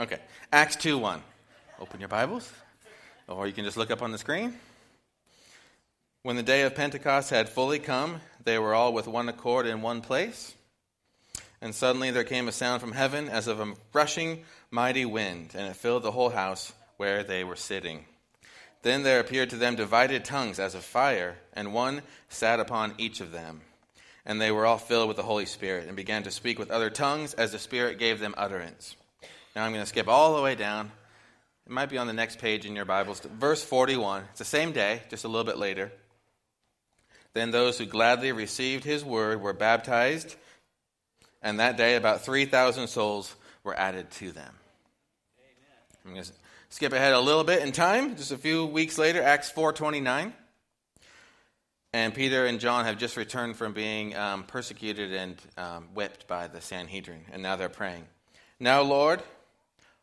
Okay. Acts 2 1. Open your Bibles, or you can just look up on the screen. When the day of Pentecost had fully come, they were all with one accord in one place. And suddenly there came a sound from heaven as of a rushing mighty wind, and it filled the whole house where they were sitting. Then there appeared to them divided tongues as of fire, and one sat upon each of them. And they were all filled with the Holy Spirit, and began to speak with other tongues as the Spirit gave them utterance. Now I'm going to skip all the way down. It might be on the next page in your Bibles. Verse 41. It's the same day, just a little bit later. Then those who gladly received his word were baptized, and that day about 3,000 souls were added to them. Amen. I'm going to skip ahead a little bit in time, just a few weeks later, Acts 4.29. And Peter and John have just returned from being um, persecuted and um, whipped by the Sanhedrin, and now they're praying. Now, Lord,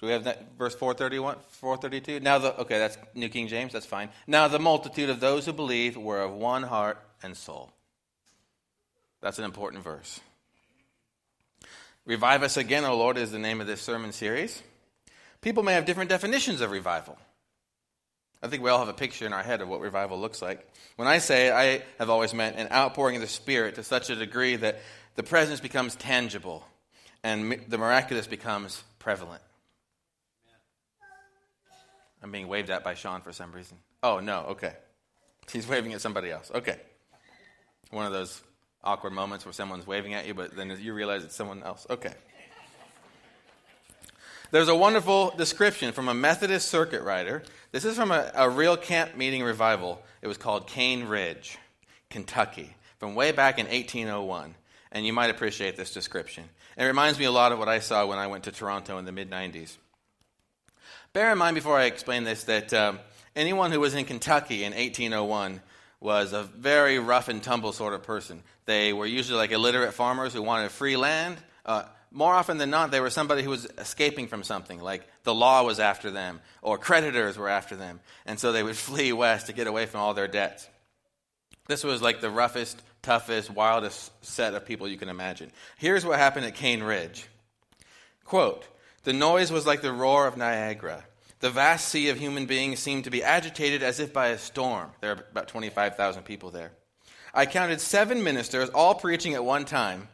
So we have that verse 431, 432. Now the okay, that's New King James, that's fine. Now the multitude of those who believed were of one heart and soul. That's an important verse. Revive us again, O Lord, is the name of this sermon series. People may have different definitions of revival. I think we all have a picture in our head of what revival looks like. When I say it, I have always meant an outpouring of the Spirit to such a degree that the presence becomes tangible and the miraculous becomes prevalent. I'm being waved at by Sean for some reason. Oh, no, okay. He's waving at somebody else. Okay. One of those awkward moments where someone's waving at you, but then you realize it's someone else. Okay. There's a wonderful description from a Methodist circuit rider. This is from a, a real camp meeting revival. It was called Cane Ridge, Kentucky, from way back in 1801. And you might appreciate this description. It reminds me a lot of what I saw when I went to Toronto in the mid 90s. Bear in mind before I explain this that um, anyone who was in Kentucky in 1801 was a very rough and tumble sort of person. They were usually like illiterate farmers who wanted free land. Uh, more often than not, they were somebody who was escaping from something, like the law was after them, or creditors were after them, and so they would flee west to get away from all their debts. This was like the roughest, toughest, wildest set of people you can imagine. Here's what happened at Cane Ridge. Quote, the noise was like the roar of Niagara. The vast sea of human beings seemed to be agitated as if by a storm. There are about 25,000 people there. I counted seven ministers, all preaching at one time,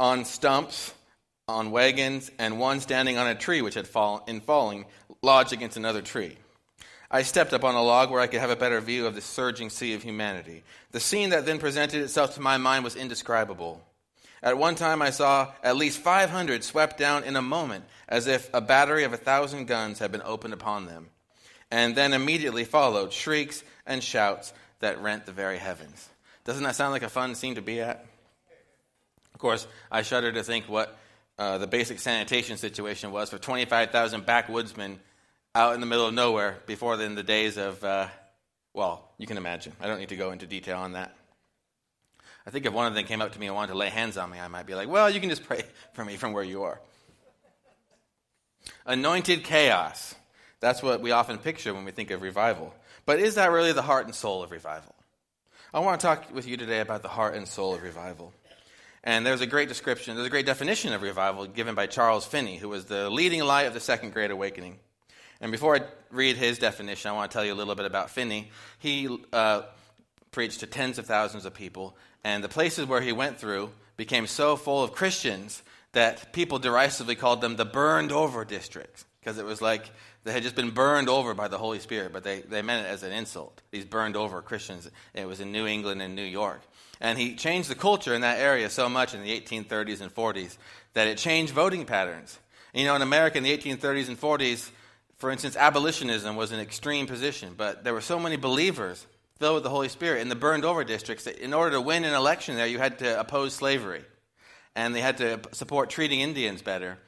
on stumps on wagons, and one standing on a tree which had fallen, in falling, lodged against another tree. I stepped up on a log where I could have a better view of the surging sea of humanity. The scene that then presented itself to my mind was indescribable. At one time, I saw at least 500 swept down in a moment, as if a battery of a thousand guns had been opened upon them. And then immediately followed shrieks and shouts that rent the very heavens. Doesn't that sound like a fun scene to be at? Of course, I shudder to think what uh, the basic sanitation situation was for 25,000 backwoodsmen out in the middle of nowhere before then the days of, uh, well, you can imagine. I don't need to go into detail on that. I think if one of them came up to me and wanted to lay hands on me, I might be like, well, you can just pray for me from where you are. Anointed chaos. That's what we often picture when we think of revival. But is that really the heart and soul of revival? I want to talk with you today about the heart and soul of revival. And there's a great description, there's a great definition of revival given by Charles Finney, who was the leading light of the Second Great Awakening. And before I read his definition, I want to tell you a little bit about Finney. He uh, preached to tens of thousands of people, and the places where he went through became so full of Christians that people derisively called them the burned over districts, because it was like they had just been burned over by the Holy Spirit, but they, they meant it as an insult. These burned over Christians. It was in New England and New York. And he changed the culture in that area so much in the 1830s and 40s that it changed voting patterns. You know, in America in the 1830s and 40s, for instance, abolitionism was an extreme position, but there were so many believers filled with the Holy Spirit in the burned over districts in order to win an election there, you had to oppose slavery. And they had to support treating Indians better.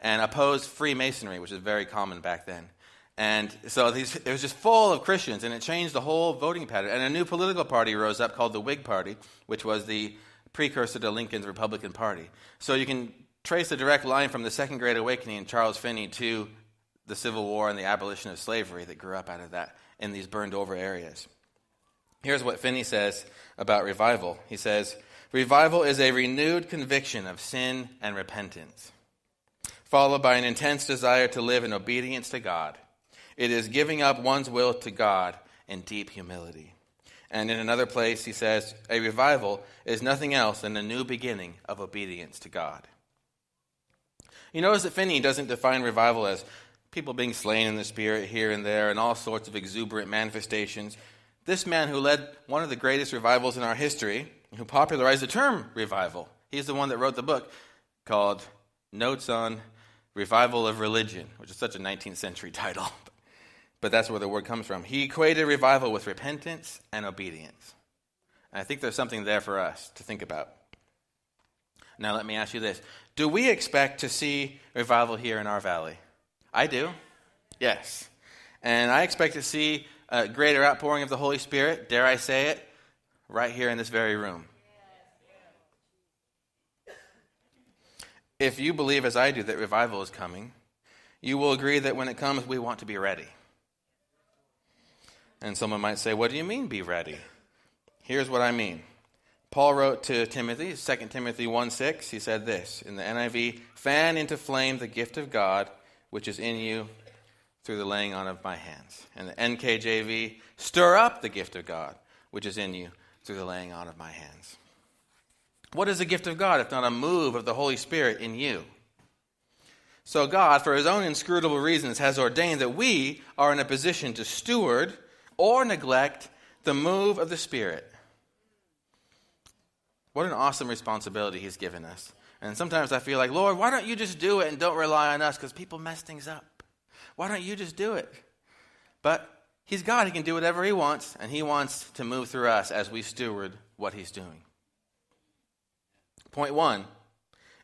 and oppose Freemasonry, which was very common back then. And so these, it was just full of Christians, and it changed the whole voting pattern. And a new political party rose up called the Whig Party, which was the precursor to Lincoln's Republican Party. So you can trace a direct line from the Second Great Awakening and Charles Finney to the Civil War and the abolition of slavery that grew up out of that in these burned over areas. Here's what Finney says about revival. He says, Revival is a renewed conviction of sin and repentance, followed by an intense desire to live in obedience to God. It is giving up one's will to God in deep humility. And in another place, he says, a revival is nothing else than a new beginning of obedience to God. You notice that Finney doesn't define revival as people being slain in the spirit here and there and all sorts of exuberant manifestations. This man who led one of the greatest revivals in our history, who popularized the term revival, he's the one that wrote the book called Notes on Revival of Religion, which is such a 19th century title but that's where the word comes from. He equated revival with repentance and obedience. And I think there's something there for us to think about. Now, let me ask you this Do we expect to see revival here in our valley? I do. Yes. And I expect to see a greater outpouring of the Holy Spirit, dare I say it, right here in this very room. If you believe, as I do, that revival is coming, you will agree that when it comes, we want to be ready. And someone might say, What do you mean, be ready? Here's what I mean. Paul wrote to Timothy, 2 Timothy 1 6, he said this in the NIV Fan into flame the gift of God which is in you through the laying on of my hands. And the NKJV, Stir up the gift of God which is in you through the laying on of my hands. What is the gift of God if not a move of the Holy Spirit in you? So, God, for his own inscrutable reasons, has ordained that we are in a position to steward or neglect the move of the Spirit. What an awesome responsibility He's given us. And sometimes I feel like, Lord, why don't you just do it and don't rely on us because people mess things up? Why don't you just do it? But He's God. He can do whatever He wants, and He wants to move through us as we steward what He's doing. Point one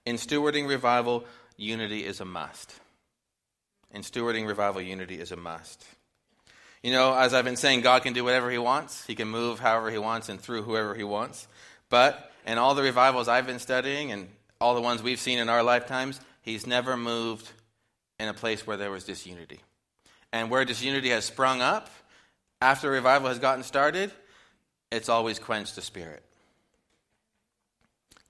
in stewarding revival, unity is a must. In stewarding revival, unity is a must. You know, as I've been saying, God can do whatever He wants. He can move however He wants and through whoever He wants. But in all the revivals I've been studying and all the ones we've seen in our lifetimes, He's never moved in a place where there was disunity. And where disunity has sprung up after revival has gotten started, it's always quenched the spirit.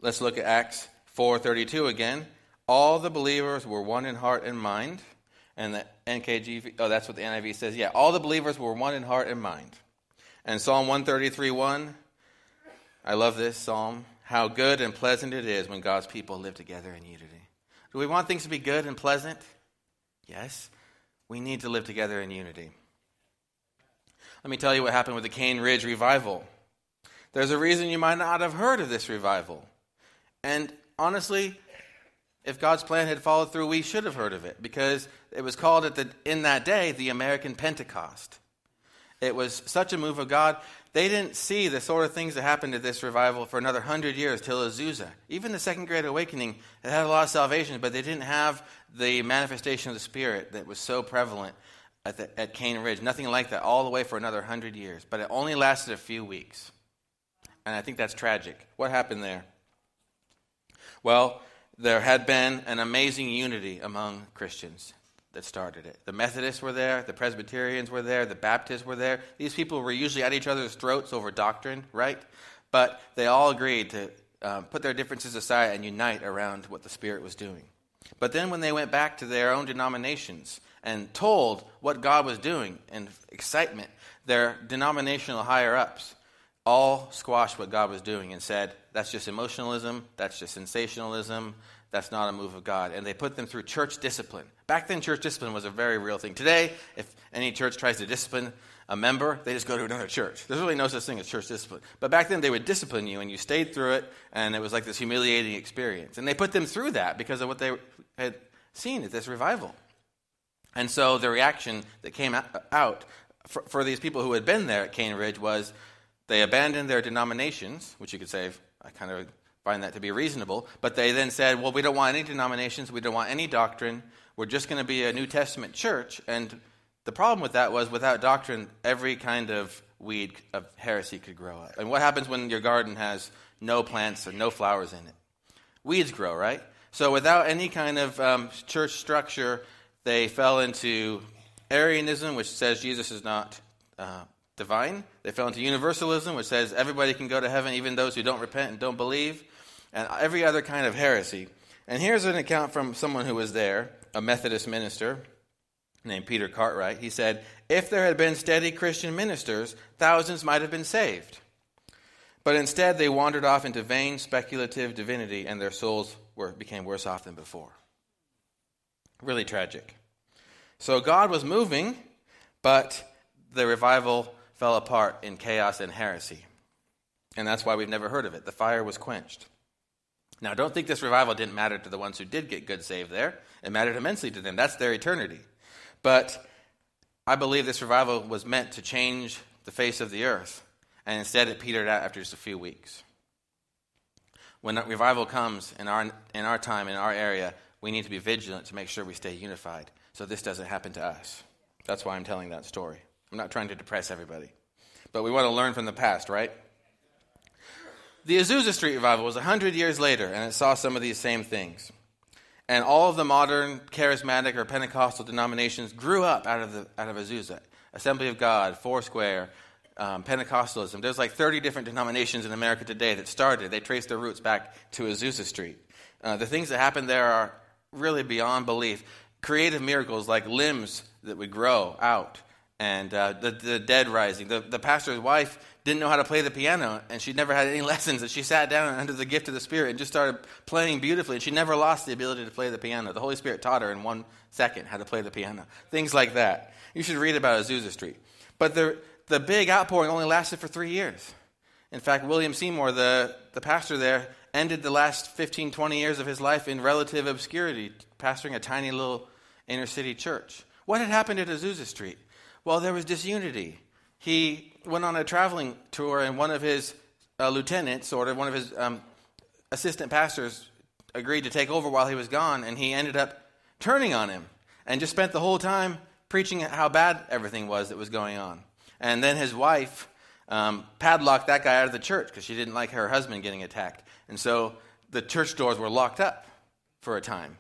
Let's look at Acts 4:32 again. All the believers were one in heart and mind. And the NKG, oh, that's what the NIV says. Yeah, all the believers were one in heart and mind. And Psalm 133 1, I love this psalm. How good and pleasant it is when God's people live together in unity. Do we want things to be good and pleasant? Yes. We need to live together in unity. Let me tell you what happened with the Cane Ridge revival. There's a reason you might not have heard of this revival. And honestly, if God's plan had followed through, we should have heard of it because it was called at the, in that day the American Pentecost. It was such a move of God. They didn't see the sort of things that happened at this revival for another hundred years till Azusa. Even the Second Great Awakening, it had a lot of salvation, but they didn't have the manifestation of the Spirit that was so prevalent at, the, at Cane Ridge. Nothing like that, all the way for another hundred years. But it only lasted a few weeks. And I think that's tragic. What happened there? Well, there had been an amazing unity among Christians that started it. The Methodists were there, the Presbyterians were there, the Baptists were there. These people were usually at each other's throats over doctrine, right? But they all agreed to um, put their differences aside and unite around what the Spirit was doing. But then when they went back to their own denominations and told what God was doing in excitement, their denominational higher ups all squashed what God was doing and said, that's just emotionalism, that's just sensationalism, that's not a move of God. And they put them through church discipline. Back then, church discipline was a very real thing. Today, if any church tries to discipline a member, they just go to another church. There's really no such thing as church discipline. But back then, they would discipline you, and you stayed through it, and it was like this humiliating experience. And they put them through that because of what they had seen at this revival. And so the reaction that came out for, for these people who had been there at Cane Ridge was they abandoned their denominations, which you could say, I kind of find that to be reasonable. But they then said, well, we don't want any denominations, we don't want any doctrine. We're just going to be a New Testament church. And the problem with that was without doctrine, every kind of weed of heresy could grow up. And what happens when your garden has no plants or no flowers in it? Weeds grow, right? So without any kind of um, church structure, they fell into Arianism, which says Jesus is not uh, divine. They fell into universalism, which says everybody can go to heaven, even those who don't repent and don't believe, and every other kind of heresy. And here's an account from someone who was there, a Methodist minister named Peter Cartwright. He said, If there had been steady Christian ministers, thousands might have been saved. But instead, they wandered off into vain, speculative divinity, and their souls were, became worse off than before. Really tragic. So God was moving, but the revival fell apart in chaos and heresy. And that's why we've never heard of it. The fire was quenched. Now, don't think this revival didn't matter to the ones who did get good saved there. It mattered immensely to them. That's their eternity. But I believe this revival was meant to change the face of the earth, and instead it petered out after just a few weeks. When revival comes in our, in our time, in our area, we need to be vigilant to make sure we stay unified so this doesn't happen to us. That's why I'm telling that story. I'm not trying to depress everybody. But we want to learn from the past, right? The Azusa Street revival was 100 years later, and it saw some of these same things. And all of the modern charismatic or Pentecostal denominations grew up out of, the, out of Azusa. Assembly of God, Foursquare, um, Pentecostalism. There's like 30 different denominations in America today that started. They trace their roots back to Azusa Street. Uh, the things that happened there are really beyond belief. Creative miracles like limbs that would grow out, and uh, the, the dead rising. The, the pastor's wife didn't know how to play the piano, and she never had any lessons. And she sat down under the gift of the Spirit and just started playing beautifully. And she never lost the ability to play the piano. The Holy Spirit taught her in one second how to play the piano. Things like that. You should read about Azusa Street. But the, the big outpouring only lasted for three years. In fact, William Seymour, the, the pastor there, ended the last 15, 20 years of his life in relative obscurity, pastoring a tiny little inner city church. What had happened at Azusa Street? Well, there was disunity. He went on a traveling tour, and one of his uh, lieutenants, sort of, one of his um, assistant pastors, agreed to take over while he was gone, and he ended up turning on him and just spent the whole time preaching how bad everything was that was going on. And then his wife um, padlocked that guy out of the church because she didn't like her husband getting attacked. And so the church doors were locked up for a time.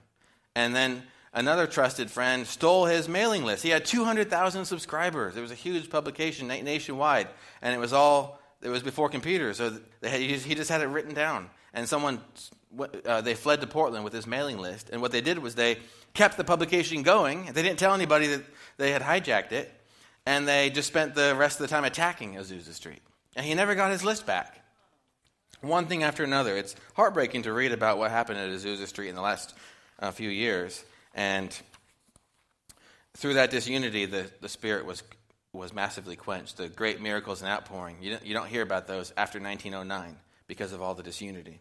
And then another trusted friend stole his mailing list. He had 200,000 subscribers. It was a huge publication nationwide, and it was all it was before computers, so had, he just had it written down. And someone uh, they fled to Portland with his mailing list, and what they did was they kept the publication going. They didn't tell anybody that they had hijacked it, and they just spent the rest of the time attacking Azusa Street. And he never got his list back. One thing after another. It's heartbreaking to read about what happened at Azusa Street in the last uh, few years. And through that disunity, the, the Spirit was, was massively quenched. The great miracles and outpouring, you don't, you don't hear about those after 1909 because of all the disunity.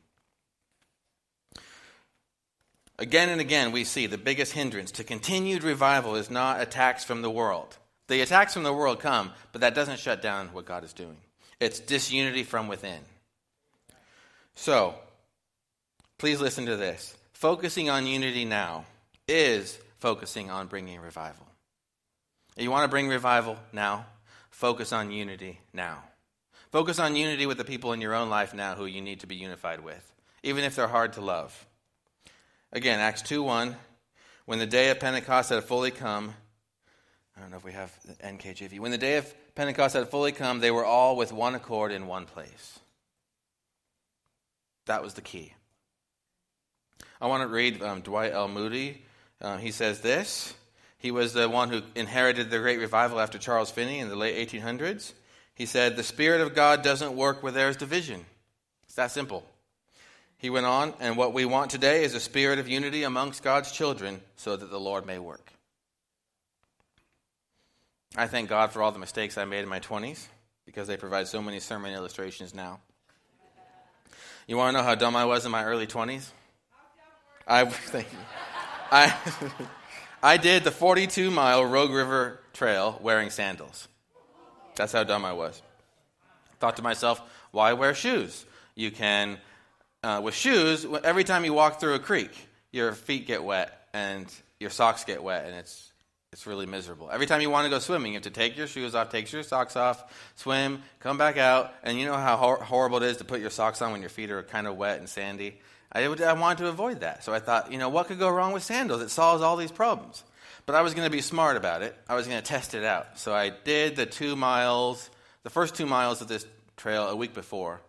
Again and again, we see the biggest hindrance to continued revival is not attacks from the world. The attacks from the world come, but that doesn't shut down what God is doing. It's disunity from within. So, please listen to this. Focusing on unity now is focusing on bringing revival. You want to bring revival now? Focus on unity now. Focus on unity with the people in your own life now who you need to be unified with, even if they're hard to love. Again, Acts 2 1. When the day of Pentecost had fully come, I don't know if we have the NKJV. When the day of Pentecost had fully come, they were all with one accord in one place. That was the key. I want to read um, Dwight L. Moody. Uh, he says this. He was the one who inherited the great revival after Charles Finney in the late 1800s. He said, The Spirit of God doesn't work where there's division. It's that simple. He went on, and what we want today is a spirit of unity amongst God's children so that the Lord may work. I thank God for all the mistakes I made in my 20s because they provide so many sermon illustrations now. You want to know how dumb I was in my early 20s? I thank you. I I did the 42 mile Rogue River Trail wearing sandals. That's how dumb I was. Thought to myself, why wear shoes? You can uh, with shoes, every time you walk through a creek, your feet get wet and your socks get wet, and it's it's really miserable. Every time you want to go swimming, you have to take your shoes off, take your socks off, swim, come back out, and you know how hor- horrible it is to put your socks on when your feet are kind of wet and sandy. I, would, I wanted to avoid that, so I thought, you know, what could go wrong with sandals? It solves all these problems. But I was going to be smart about it. I was going to test it out. So I did the two miles, the first two miles of this trail a week before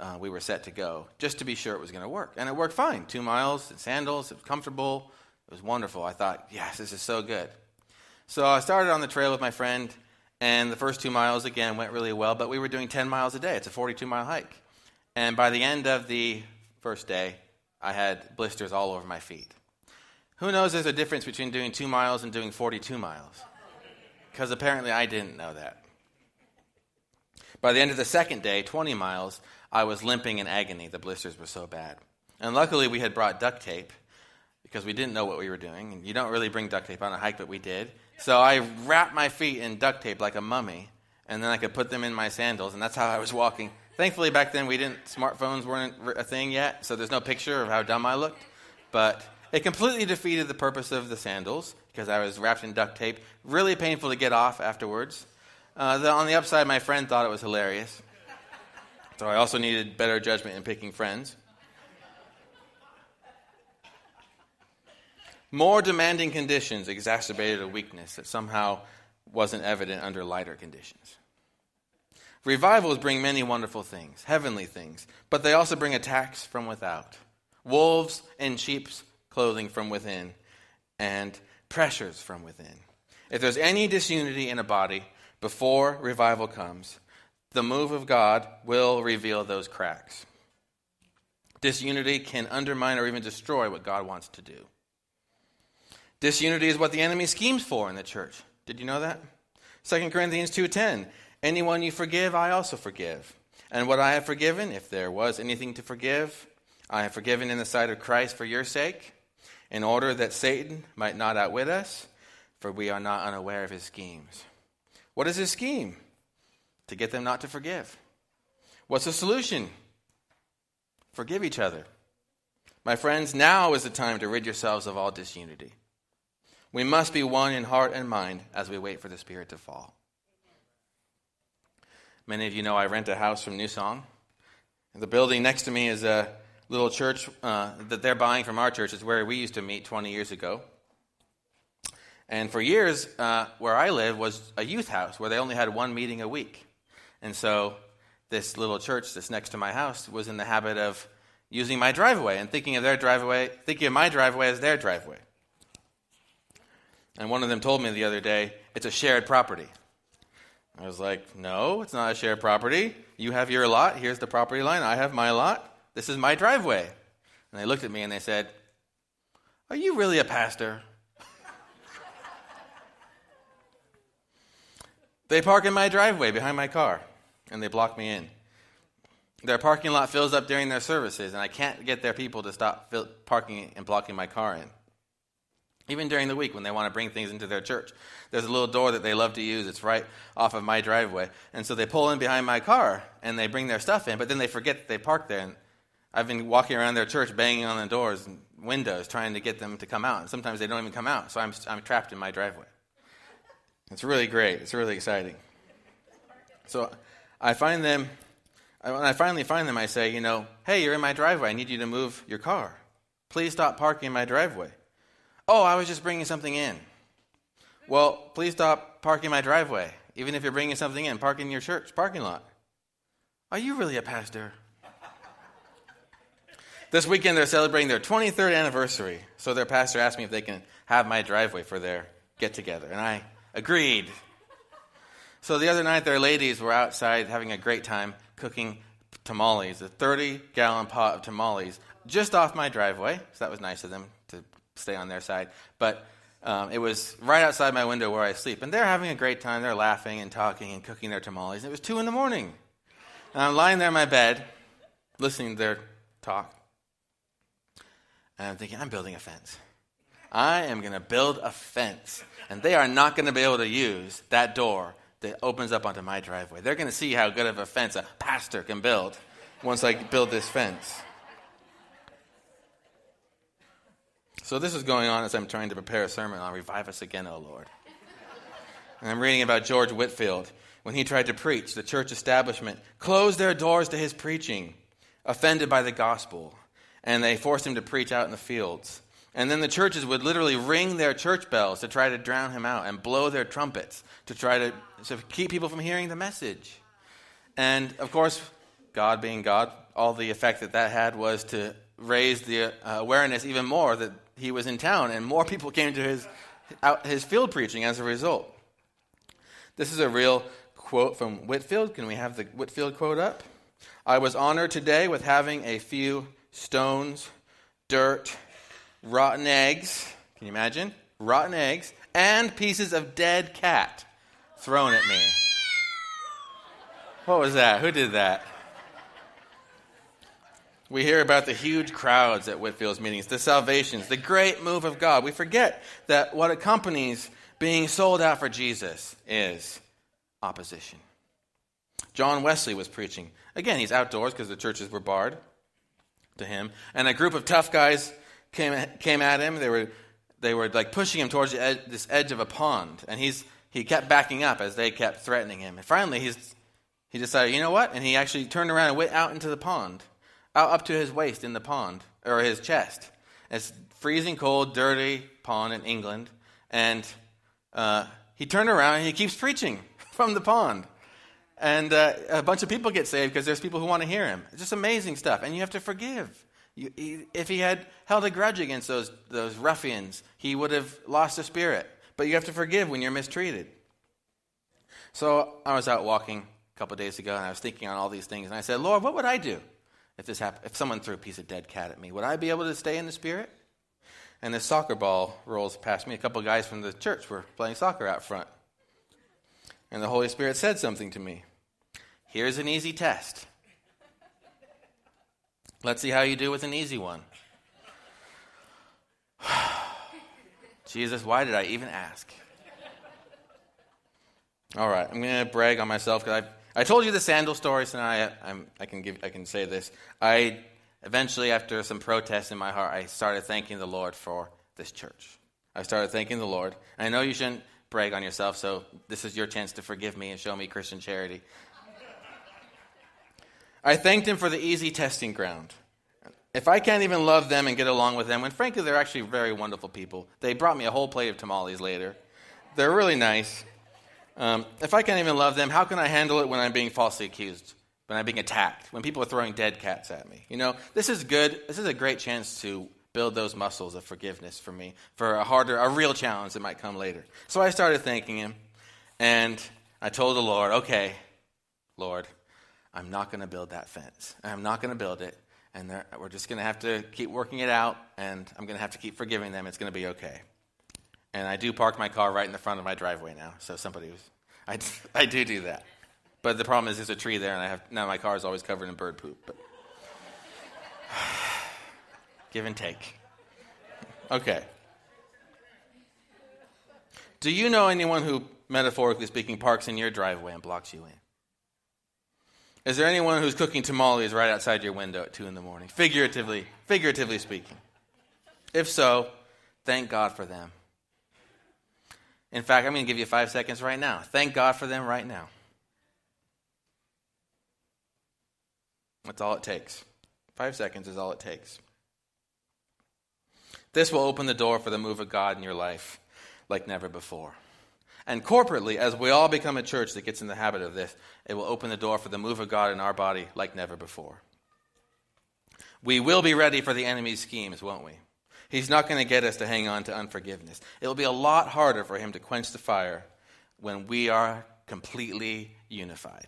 uh, we were set to go, just to be sure it was going to work. And it worked fine. Two miles, in sandals, it was comfortable. It was wonderful. I thought, yes, this is so good. So I started on the trail with my friend, and the first two miles, again, went really well, but we were doing 10 miles a day. It's a 42 mile hike. And by the end of the first day, I had blisters all over my feet. Who knows there's a difference between doing two miles and doing 42 miles? Because apparently I didn't know that. By the end of the second day, 20 miles, I was limping in agony. The blisters were so bad. And luckily, we had brought duct tape because we didn't know what we were doing. And you don't really bring duct tape on a hike, but we did. So I wrapped my feet in duct tape like a mummy, and then I could put them in my sandals, and that's how I was walking. Thankfully, back then we didn't smartphones weren't a thing yet, so there's no picture of how dumb I looked. But it completely defeated the purpose of the sandals because I was wrapped in duct tape. Really painful to get off afterwards. Uh, the, on the upside, my friend thought it was hilarious. So I also needed better judgment in picking friends. More demanding conditions exacerbated a weakness that somehow wasn't evident under lighter conditions. Revivals bring many wonderful things, heavenly things, but they also bring attacks from without. Wolves in sheep's clothing from within, and pressures from within. If there's any disunity in a body before revival comes, the move of God will reveal those cracks. Disunity can undermine or even destroy what God wants to do. Disunity is what the enemy schemes for in the church. Did you know that? 2 Corinthians 2:10 Anyone you forgive, I also forgive. And what I have forgiven, if there was anything to forgive, I have forgiven in the sight of Christ for your sake, in order that Satan might not outwit us, for we are not unaware of his schemes. What is his scheme? To get them not to forgive. What's the solution? Forgive each other. My friends, now is the time to rid yourselves of all disunity. We must be one in heart and mind as we wait for the Spirit to fall. Many of you know I rent a house from New Song. The building next to me is a little church uh, that they're buying from our church. It's where we used to meet 20 years ago. And for years, uh, where I live was a youth house where they only had one meeting a week. And so this little church that's next to my house was in the habit of using my driveway and thinking of their driveway, thinking of my driveway as their driveway. And one of them told me the other day, it's a shared property. I was like, no, it's not a shared property. You have your lot. Here's the property line. I have my lot. This is my driveway. And they looked at me and they said, Are you really a pastor? they park in my driveway behind my car and they block me in. Their parking lot fills up during their services, and I can't get their people to stop parking and blocking my car in. Even during the week when they want to bring things into their church. There's a little door that they love to use. It's right off of my driveway. And so they pull in behind my car and they bring their stuff in, but then they forget that they parked there. And I've been walking around their church banging on the doors and windows trying to get them to come out. And sometimes they don't even come out. So I'm, I'm trapped in my driveway. It's really great. It's really exciting. So I find them, when I finally find them, I say, you know, hey, you're in my driveway. I need you to move your car. Please stop parking in my driveway. Oh, I was just bringing something in. Well, please stop parking my driveway. Even if you're bringing something in, park in your church parking lot. Are you really a pastor? this weekend they're celebrating their 23rd anniversary. So their pastor asked me if they can have my driveway for their get together. And I agreed. So the other night, their ladies were outside having a great time cooking tamales, a 30 gallon pot of tamales, just off my driveway. So that was nice of them stay on their side. But um, it was right outside my window where I sleep. And they're having a great time. They're laughing and talking and cooking their tamales. It was 2 in the morning. And I'm lying there in my bed, listening to their talk. And I'm thinking, I'm building a fence. I am going to build a fence. And they are not going to be able to use that door that opens up onto my driveway. They're going to see how good of a fence a pastor can build once I build this fence. So this is going on as I'm trying to prepare a sermon on Revive Us Again, O Lord. And I'm reading about George Whitefield. When he tried to preach, the church establishment closed their doors to his preaching, offended by the gospel, and they forced him to preach out in the fields. And then the churches would literally ring their church bells to try to drown him out and blow their trumpets to try to, to keep people from hearing the message. And of course, God being God, all the effect that that had was to raise the uh, awareness even more that he was in town, and more people came to his, out, his field preaching as a result. This is a real quote from Whitefield. Can we have the Whitefield quote up? I was honored today with having a few stones, dirt, rotten eggs. Can you imagine? Rotten eggs and pieces of dead cat thrown at me. What was that? Who did that? We hear about the huge crowds at Whitefield's meetings, the salvations, the great move of God. We forget that what accompanies being sold out for Jesus is opposition. John Wesley was preaching. Again, he's outdoors because the churches were barred to him. And a group of tough guys came, came at him. They were, they were like pushing him towards ed- this edge of a pond. And he's, he kept backing up as they kept threatening him. And finally, he's, he decided, you know what? And he actually turned around and went out into the pond up to his waist in the pond, or his chest. It's freezing cold, dirty pond in England. And uh, he turned around and he keeps preaching from the pond. And uh, a bunch of people get saved because there's people who want to hear him. It's just amazing stuff. And you have to forgive. You, he, if he had held a grudge against those, those ruffians, he would have lost the spirit. But you have to forgive when you're mistreated. So I was out walking a couple days ago and I was thinking on all these things. And I said, Lord, what would I do? If this happened, if someone threw a piece of dead cat at me, would I be able to stay in the spirit? And this soccer ball rolls past me. A couple guys from the church were playing soccer out front. And the Holy Spirit said something to me. Here's an easy test. Let's see how you do with an easy one. Jesus, why did I even ask? All right, I'm going to brag on myself because I've I told you the sandal story, so now I, I'm, I, can give, I can say this. I eventually, after some protest in my heart, I started thanking the Lord for this church. I started thanking the Lord. I know you shouldn't brag on yourself, so this is your chance to forgive me and show me Christian charity. I thanked Him for the easy testing ground. If I can't even love them and get along with them, when frankly they're actually very wonderful people, they brought me a whole plate of tamales later. They're really nice. Um, if I can't even love them, how can I handle it when I'm being falsely accused, when I'm being attacked, when people are throwing dead cats at me? You know, this is good. This is a great chance to build those muscles of forgiveness for me for a harder, a real challenge that might come later. So I started thanking him, and I told the Lord, okay, Lord, I'm not going to build that fence. I'm not going to build it. And we're just going to have to keep working it out, and I'm going to have to keep forgiving them. It's going to be okay. And I do park my car right in the front of my driveway now. So somebody was, I, I do do that. But the problem is there's a tree there, and I have now my car is always covered in bird poop. But give and take. Okay. Do you know anyone who, metaphorically speaking, parks in your driveway and blocks you in? Is there anyone who's cooking tamales right outside your window at two in the morning? Figuratively, figuratively speaking. If so, thank God for them. In fact, I'm going to give you five seconds right now. Thank God for them right now. That's all it takes. Five seconds is all it takes. This will open the door for the move of God in your life like never before. And corporately, as we all become a church that gets in the habit of this, it will open the door for the move of God in our body like never before. We will be ready for the enemy's schemes, won't we? He's not going to get us to hang on to unforgiveness. It'll be a lot harder for him to quench the fire when we are completely unified.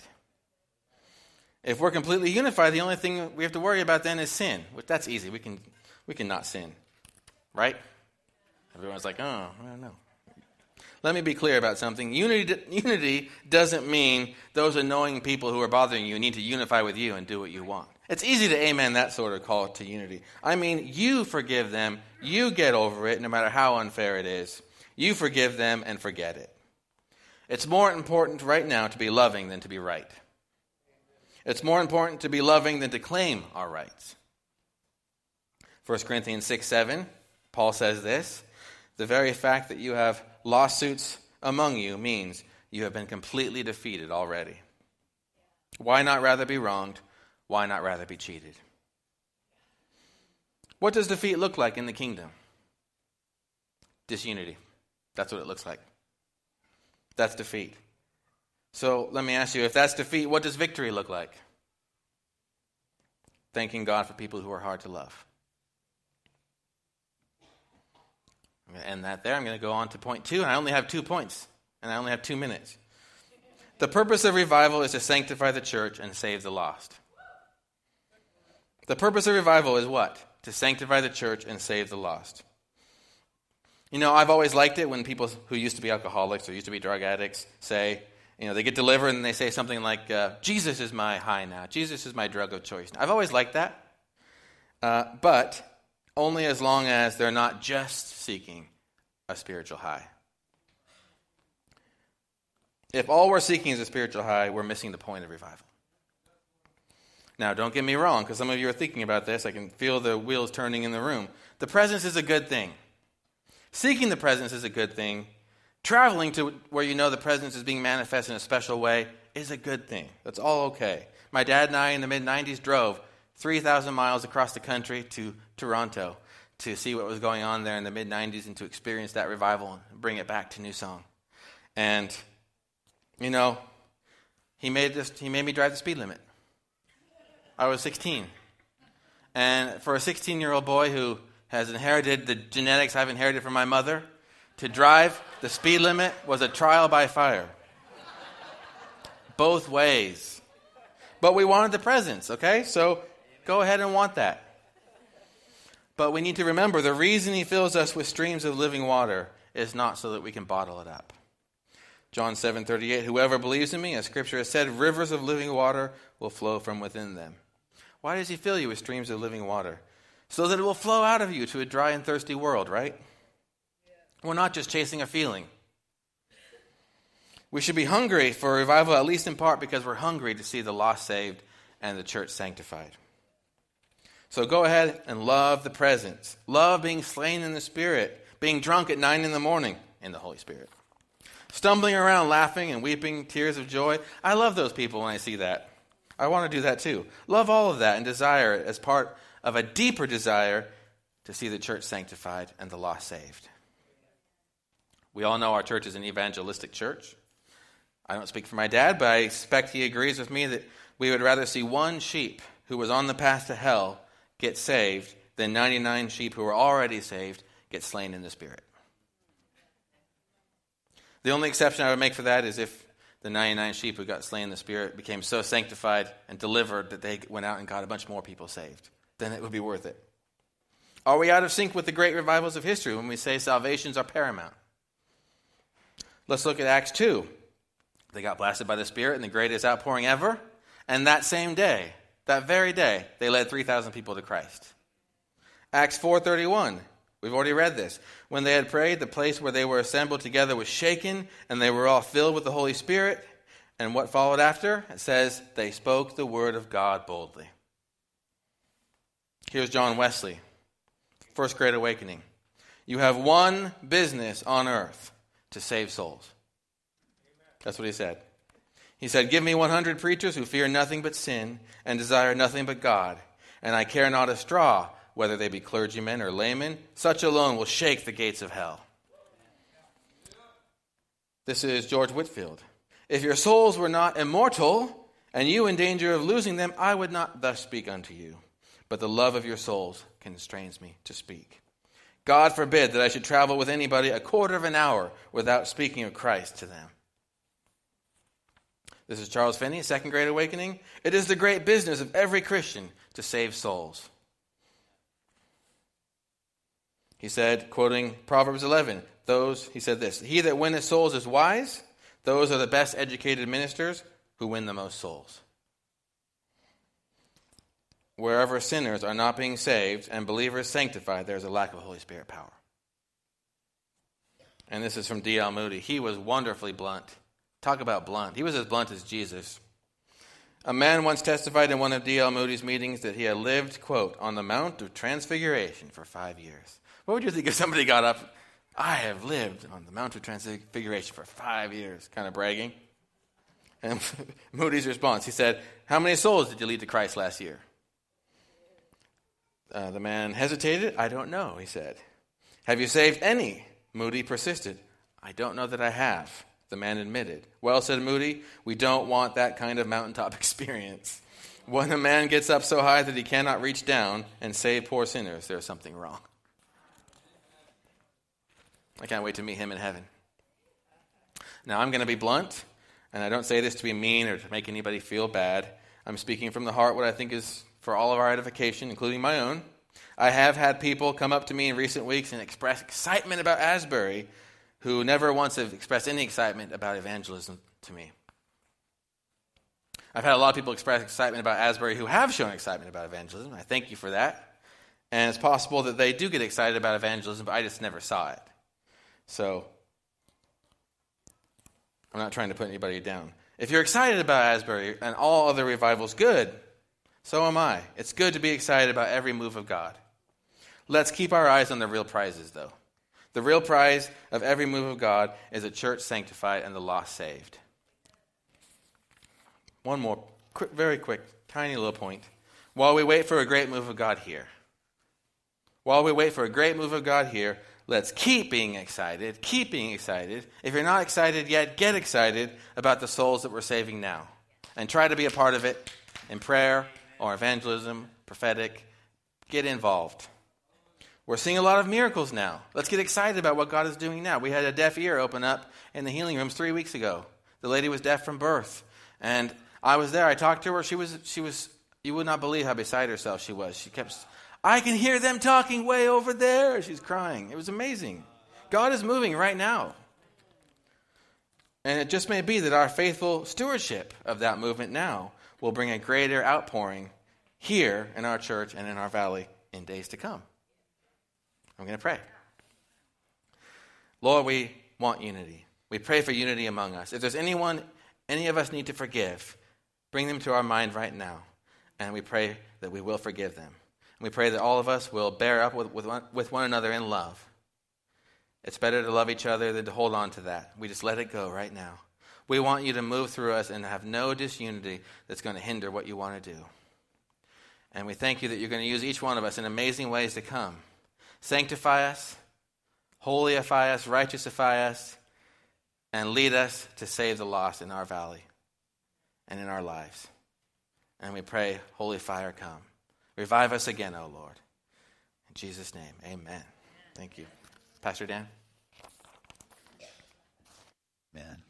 If we're completely unified, the only thing we have to worry about then is sin. Which that's easy. We can we can not sin. Right? Everyone's like, "Oh, I don't know." Let me be clear about something. Unity, unity doesn't mean those annoying people who are bothering you need to unify with you and do what you want. It's easy to amen that sort of call to unity. I mean, you forgive them, you get over it, no matter how unfair it is. You forgive them and forget it. It's more important right now to be loving than to be right. It's more important to be loving than to claim our rights. 1 Corinthians 6 7 Paul says this the very fact that you have lawsuits among you means you have been completely defeated already. Why not rather be wronged? Why not rather be cheated? What does defeat look like in the kingdom? Disunity. That's what it looks like. That's defeat. So let me ask you if that's defeat, what does victory look like? Thanking God for people who are hard to love. I'm going to end that there. I'm going to go on to point two, and I only have two points, and I only have two minutes. The purpose of revival is to sanctify the church and save the lost. The purpose of revival is what? To sanctify the church and save the lost. You know, I've always liked it when people who used to be alcoholics or used to be drug addicts say, you know, they get delivered and they say something like, uh, Jesus is my high now. Jesus is my drug of choice. I've always liked that. Uh, but only as long as they're not just seeking a spiritual high. If all we're seeking is a spiritual high, we're missing the point of revival. Now, don't get me wrong, because some of you are thinking about this. I can feel the wheels turning in the room. The presence is a good thing. Seeking the presence is a good thing. Traveling to where you know the presence is being manifest in a special way is a good thing. That's all okay. My dad and I in the mid 90s drove 3,000 miles across the country to Toronto to see what was going on there in the mid 90s and to experience that revival and bring it back to New Song. And, you know, he made, this, he made me drive the speed limit. I was 16. And for a 16 year old boy who has inherited the genetics I've inherited from my mother. To drive the speed limit was a trial by fire. Both ways. But we wanted the presence, okay? So go ahead and want that. But we need to remember the reason he fills us with streams of living water is not so that we can bottle it up. John 7:38 Whoever believes in me as scripture has said rivers of living water will flow from within them. Why does he fill you with streams of living water? so that it will flow out of you to a dry and thirsty world, right? We're not just chasing a feeling. We should be hungry for revival, at least in part because we're hungry to see the lost saved and the church sanctified. So go ahead and love the presence. Love being slain in the Spirit, being drunk at 9 in the morning in the Holy Spirit. Stumbling around laughing and weeping tears of joy. I love those people when I see that. I want to do that too. Love all of that and desire it as part of a deeper desire to see the church sanctified and the lost saved. We all know our church is an evangelistic church. I don't speak for my dad, but I expect he agrees with me that we would rather see one sheep who was on the path to hell get saved than 99 sheep who were already saved get slain in the spirit. The only exception I would make for that is if the 99 sheep who got slain in the spirit became so sanctified and delivered that they went out and got a bunch more people saved then it would be worth it. Are we out of sync with the great revivals of history when we say salvations are paramount? Let's look at Acts 2. They got blasted by the Spirit in the greatest outpouring ever. And that same day, that very day, they led 3,000 people to Christ. Acts 4:31. We've already read this. When they had prayed, the place where they were assembled together was shaken, and they were all filled with the Holy Spirit. And what followed after? It says, they spoke the word of God boldly. Here's John Wesley, First Great Awakening. You have one business on earth to save souls. That's what he said. He said, Give me 100 preachers who fear nothing but sin and desire nothing but God, and I care not a straw whether they be clergymen or laymen. Such alone will shake the gates of hell. This is George Whitefield. If your souls were not immortal, and you in danger of losing them, I would not thus speak unto you but the love of your souls constrains me to speak. God forbid that I should travel with anybody a quarter of an hour without speaking of Christ to them. This is Charles Finney, Second Great Awakening. It is the great business of every Christian to save souls. He said, quoting Proverbs 11, those, he said this, He that winneth souls is wise. Those are the best educated ministers who win the most souls wherever sinners are not being saved and believers sanctified, there's a lack of Holy Spirit power. And this is from D.L. Moody. He was wonderfully blunt. Talk about blunt. He was as blunt as Jesus. A man once testified in one of D.L. Moody's meetings that he had lived, quote, on the Mount of Transfiguration for five years. What would you think if somebody got up? I have lived on the Mount of Transfiguration for five years, kind of bragging. And Moody's response, he said, How many souls did you lead to Christ last year? Uh, the man hesitated. I don't know, he said. Have you saved any? Moody persisted. I don't know that I have, the man admitted. Well, said Moody, we don't want that kind of mountaintop experience. When a man gets up so high that he cannot reach down and save poor sinners, there's something wrong. I can't wait to meet him in heaven. Now, I'm going to be blunt, and I don't say this to be mean or to make anybody feel bad. I'm speaking from the heart what I think is for all of our edification, including my own. I have had people come up to me in recent weeks and express excitement about Asbury who never once have expressed any excitement about evangelism to me. I've had a lot of people express excitement about Asbury who have shown excitement about evangelism. I thank you for that. And it's possible that they do get excited about evangelism, but I just never saw it. So I'm not trying to put anybody down. If you're excited about Asbury and all other revivals, good. So am I. It's good to be excited about every move of God. Let's keep our eyes on the real prizes, though. The real prize of every move of God is a church sanctified and the lost saved. One more, quick, very quick, tiny little point. While we wait for a great move of God here, while we wait for a great move of God here, let's keep being excited. Keep being excited. If you're not excited yet, get excited about the souls that we're saving now. And try to be a part of it in prayer or evangelism, prophetic. Get involved. We're seeing a lot of miracles now. Let's get excited about what God is doing now. We had a deaf ear open up in the healing rooms three weeks ago. The lady was deaf from birth. And I was there. I talked to her. She was, she was, you would not believe how beside herself she was. She kept, I can hear them talking way over there. She's crying. It was amazing. God is moving right now. And it just may be that our faithful stewardship of that movement now will bring a greater outpouring here in our church and in our valley in days to come. I'm going to pray. Lord, we want unity. We pray for unity among us. If there's anyone any of us need to forgive, bring them to our mind right now. And we pray that we will forgive them. And we pray that all of us will bear up with, with, one, with one another in love. It's better to love each other than to hold on to that. We just let it go right now. We want you to move through us and have no disunity that's going to hinder what you want to do. And we thank you that you're going to use each one of us in amazing ways to come. Sanctify us, holyify us, righteousify us, and lead us to save the lost in our valley and in our lives. And we pray, Holy Fire, come. Revive us again, O Lord. In Jesus' name, amen. Thank you. Pastor Dan? Amen.